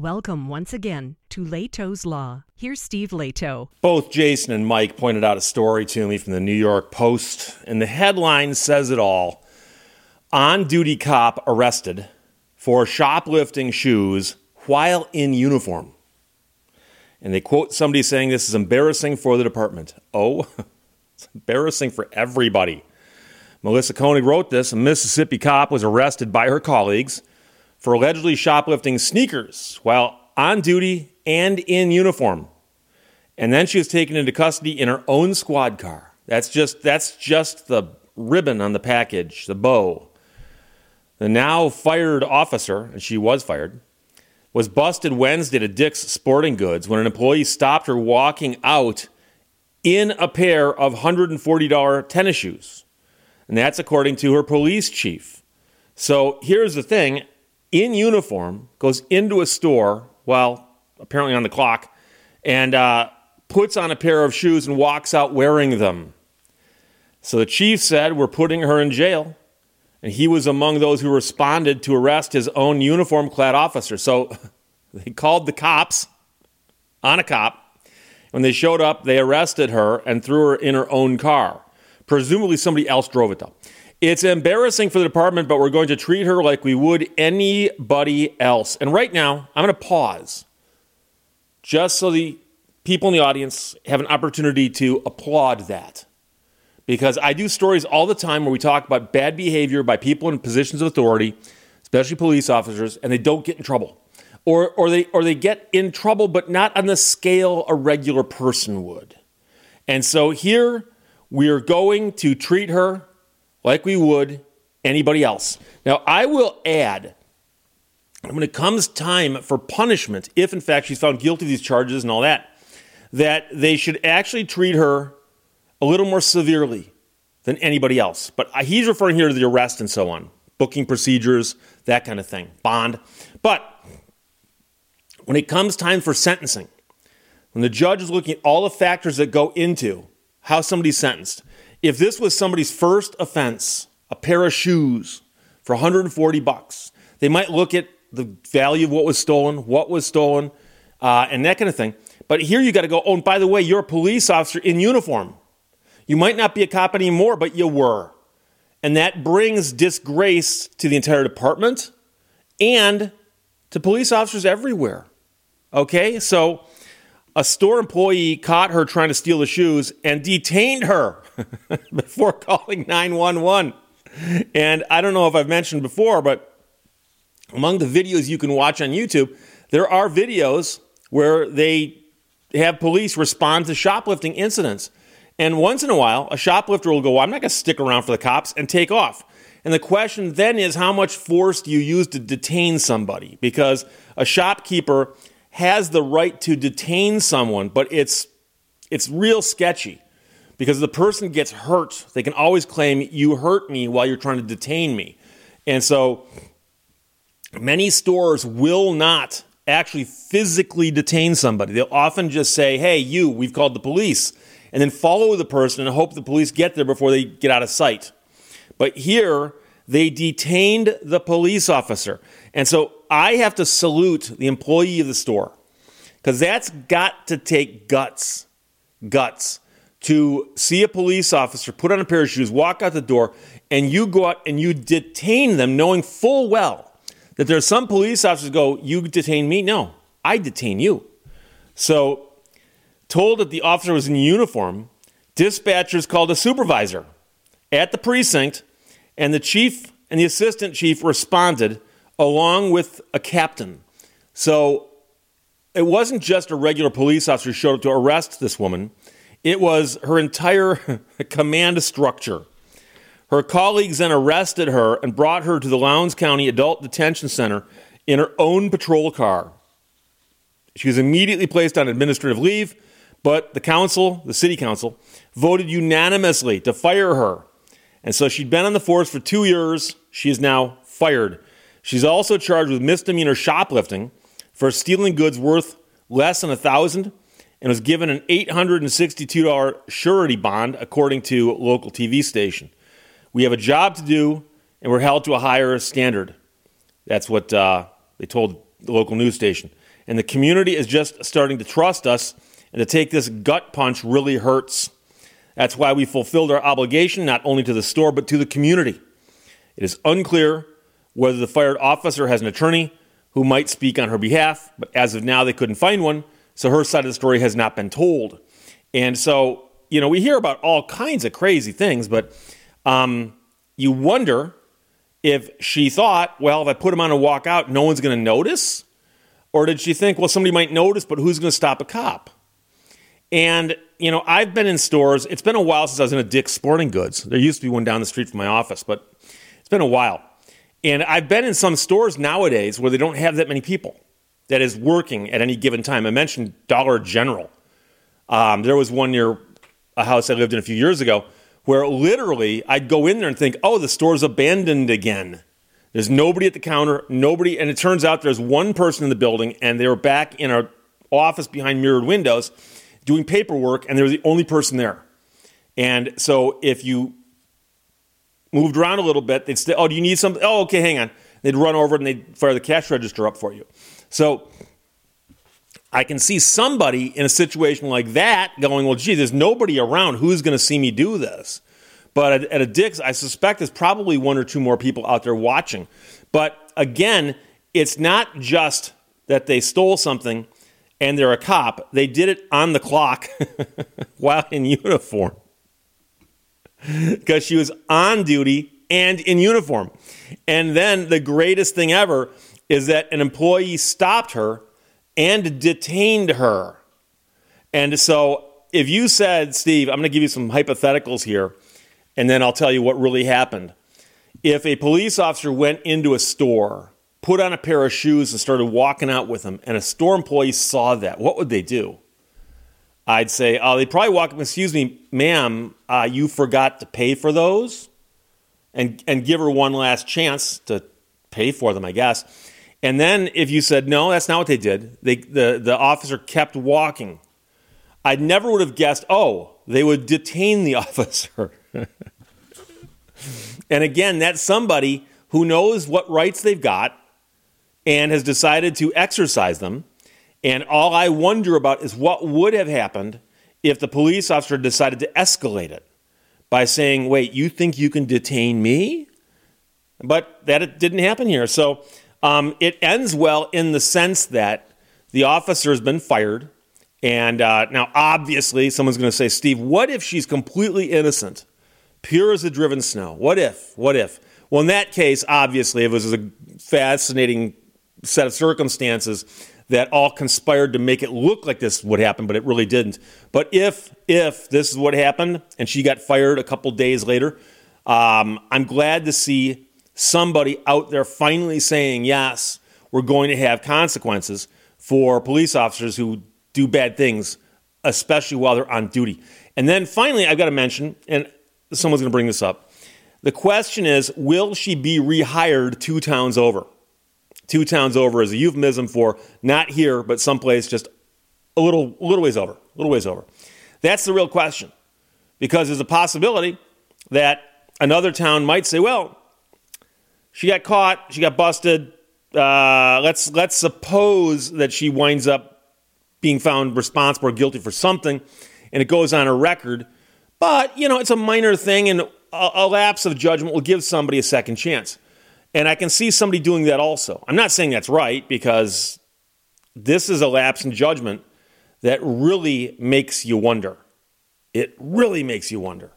Welcome once again to Lehto's Law. Here's Steve Lehto. Both Jason and Mike pointed out a story to me from the New York Post, and the headline says it all. On duty cop arrested for shoplifting shoes while in uniform. And they quote somebody saying this is embarrassing for the department. Oh, it's embarrassing for everybody. Melissa Koenig wrote this. A Mississippi cop was arrested by her colleagues for allegedly shoplifting sneakers while on duty and in uniform. And then she was taken into custody in her own squad car. That's just that's just the ribbon on the package, the bow. The now fired officer, and she was fired, was busted Wednesday at Dick's Sporting Goods when an employee stopped her walking out in a pair of $140 tennis shoes. And that's according to her police chief. So here's the thing in uniform goes into a store while apparently on the clock and uh, puts on a pair of shoes and walks out wearing them. So the chief said, We're putting her in jail. And he was among those who responded to arrest his own uniform clad officer. So they called the cops on a cop. When they showed up, they arrested her and threw her in her own car. Presumably, somebody else drove it, though. It's embarrassing for the department, but we're going to treat her like we would anybody else. And right now, I'm going to pause just so the people in the audience have an opportunity to applaud that. Because I do stories all the time where we talk about bad behavior by people in positions of authority, especially police officers, and they don't get in trouble. Or, or, they, or they get in trouble, but not on the scale a regular person would. And so here we are going to treat her like we would anybody else. Now, I will add, when it comes time for punishment, if in fact she's found guilty of these charges and all that, that they should actually treat her a little more severely than anybody else. But he's referring here to the arrest and so on, booking procedures, that kind of thing, bond. But when it comes time for sentencing, when the judge is looking at all the factors that go into how somebody's sentenced, if this was somebody's first offense, a pair of shoes for 140 bucks, they might look at the value of what was stolen, what was stolen, uh, and that kind of thing. But here you got to go, oh, and by the way, you're a police officer in uniform. You might not be a cop anymore, but you were. And that brings disgrace to the entire department and to police officers everywhere. Okay? So a store employee caught her trying to steal the shoes and detained her before calling 911. And I don't know if I've mentioned before, but among the videos you can watch on YouTube, there are videos where they have police respond to shoplifting incidents. And once in a while, a shoplifter will go, well, I'm not going to stick around for the cops and take off. And the question then is, how much force do you use to detain somebody? Because a shopkeeper has the right to detain someone, but it's it's real sketchy because the person gets hurt. They can always claim you hurt me while you're trying to detain me. And so many stores will not actually physically detain somebody. They'll often just say, "Hey, you, we've called the police." And then follow the person and hope the police get there before they get out of sight. But here, they detained the police officer. And so I have to salute the employee of the store because that's got to take guts, guts to see a police officer put on a pair of shoes, walk out the door, and you go out and you detain them, knowing full well that there are some police officers go, You detain me? No, I detain you. So, told that the officer was in uniform, dispatchers called a supervisor at the precinct, and the chief and the assistant chief responded along with a captain. So it wasn't just a regular police officer who showed up to arrest this woman, it was her entire command structure. Her colleagues then arrested her and brought her to the Lowndes County Adult Detention Center in her own patrol car. She was immediately placed on administrative leave, but the council, the city council, voted unanimously to fire her. And so she'd been on the force for two years. She is now fired. She's also charged with misdemeanor shoplifting for stealing goods worth less than a thousand and was given an $862 surety bond according to local TV station. We have a job to do and we're held to a higher standard. That's what uh, they told the local news station. And the community is just starting to trust us, and to take this gut punch really hurts. That's why we fulfilled our obligation not only to the store, but to the community. It is unclear whether the fired officer has an attorney who might speak on her behalf, but as of now, they couldn't find one, so her side of the story has not been told. And so, you know, we hear about all kinds of crazy things, but um, you wonder if she thought, well, if I put him on a walkout, no one's going to notice? Or did she think, well, somebody might notice, but who's going to stop a cop? And, you know, I've been in stores. It's been a while since I was in a Dick's Sporting Goods. There used to be one down the street from my office, but it's been a while. And I've been in some stores nowadays where they don't have that many people that is working at any given time. I mentioned Dollar General. Um, there was one near a house I lived in a few years ago where literally I'd go in there and think, oh, the store's abandoned again. There's nobody at the counter, nobody, and it turns out there's one person in the building, and they were back in our office behind mirrored windows doing paperwork, and they were the only person there. And so if you moved around a little bit, they'd say, Oh, do you need something? Oh, okay, hang on. They'd run over and they'd fire the cash register up for you. So I can see somebody in a situation like that going, Well, gee, there's nobody around. Who's going to see me do this? But at, at a Dick's, I suspect there's probably one or two more people out there watching. But again, it's not just that they stole something and they're a cop, they did it on the clock while in uniform because she was on duty and in uniform. And then the greatest thing ever is that an employee stopped her and detained her. And so if you said, Steve, I'm going to give you some hypotheticals here, and then I'll tell you what really happened. If a police officer went into a store, put on a pair of shoes, and started walking out with them, and a store employee saw that, what would they do? I'd say, oh, they'd probably walk up, excuse me, ma'am, uh, you forgot to pay for those, and and give her one last chance to pay for them, I guess. And then if you said no, that's not what they did. They the the officer kept walking. I never would have guessed. Oh, they would detain the officer. and again, that's somebody who knows what rights they've got and has decided to exercise them and all I wonder about is what would have happened if the police officer decided to escalate it by saying, wait, you think you can detain me? But that didn't happen here. So um, it ends well in the sense that the officer has been fired. And uh, now, obviously, someone's going to say, Steve, what if she's completely innocent, pure as the driven snow? What if? What if? Well, in that case, obviously, it was a fascinating set of circumstances that all conspired to make it look like this would happen, but it really didn't. But if if this is what happened and she got fired a couple days later, um, I'm glad to see somebody out there finally saying yes, we're going to have consequences for police officers who do bad things, especially while they're on duty. And then finally, I've got to mention, and someone's going to bring this up. The question is, will she be rehired two towns over? Two towns over is a euphemism for not here, but someplace just a little, a little ways over, a little ways over. That's the real question. Because there's a possibility that another town might say, well, she got caught, she got busted. Uh, let's, let's suppose that she winds up being found responsible or guilty for something, and it goes on a record. But, you know, it's a minor thing, and a, a lapse of judgment will give somebody a second chance. And I can see somebody doing that also. I'm not saying that's right because this is a lapse in judgment that really makes you wonder. It really makes you wonder.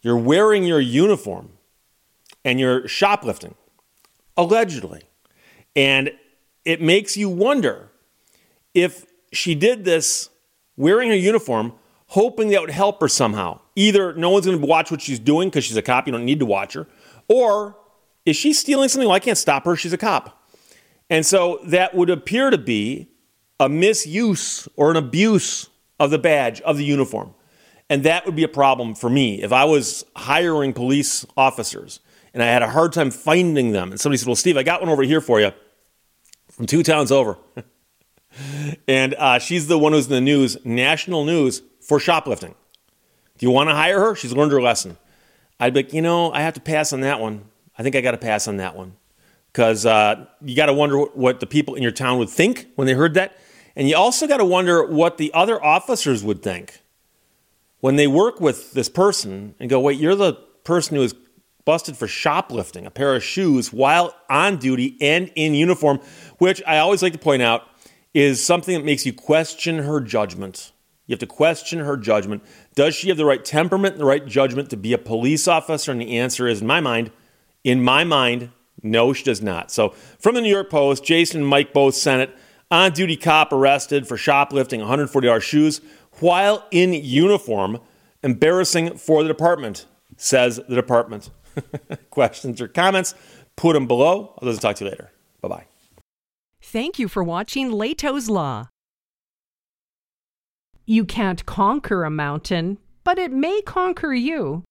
You're wearing your uniform and you're shoplifting, allegedly. And it makes you wonder if she did this wearing her uniform, hoping that would help her somehow. Either no one's going to watch what she's doing because she's a cop, you don't need to watch her, or is she stealing something? Well, I can't stop her. She's a cop. And so that would appear to be a misuse or an abuse of the badge, of the uniform. And that would be a problem for me. If I was hiring police officers and I had a hard time finding them, and somebody said, Well, Steve, I got one over here for you from two towns over. and uh, she's the one who's in the news, national news, for shoplifting. Do you want to hire her? She's learned her lesson. I'd be like, you know, I have to pass on that one. I think I got to pass on that one because uh, you got to wonder what the people in your town would think when they heard that. And you also got to wonder what the other officers would think when they work with this person and go, wait, you're the person who was busted for shoplifting a pair of shoes while on duty and in uniform, which I always like to point out is something that makes you question her judgment. You have to question her judgment. Does she have the right temperament and the right judgment to be a police officer? And the answer is, in my mind, in my mind, no, she does not. So, from the New York Post, Jason and Mike both sent it. On duty cop arrested for shoplifting $140 shoes while in uniform. Embarrassing for the department, says the department. Questions or comments, put them below. I'll talk to you later. Bye bye. Thank you for watching Lehto's Law. You can't conquer a mountain, but it may conquer you.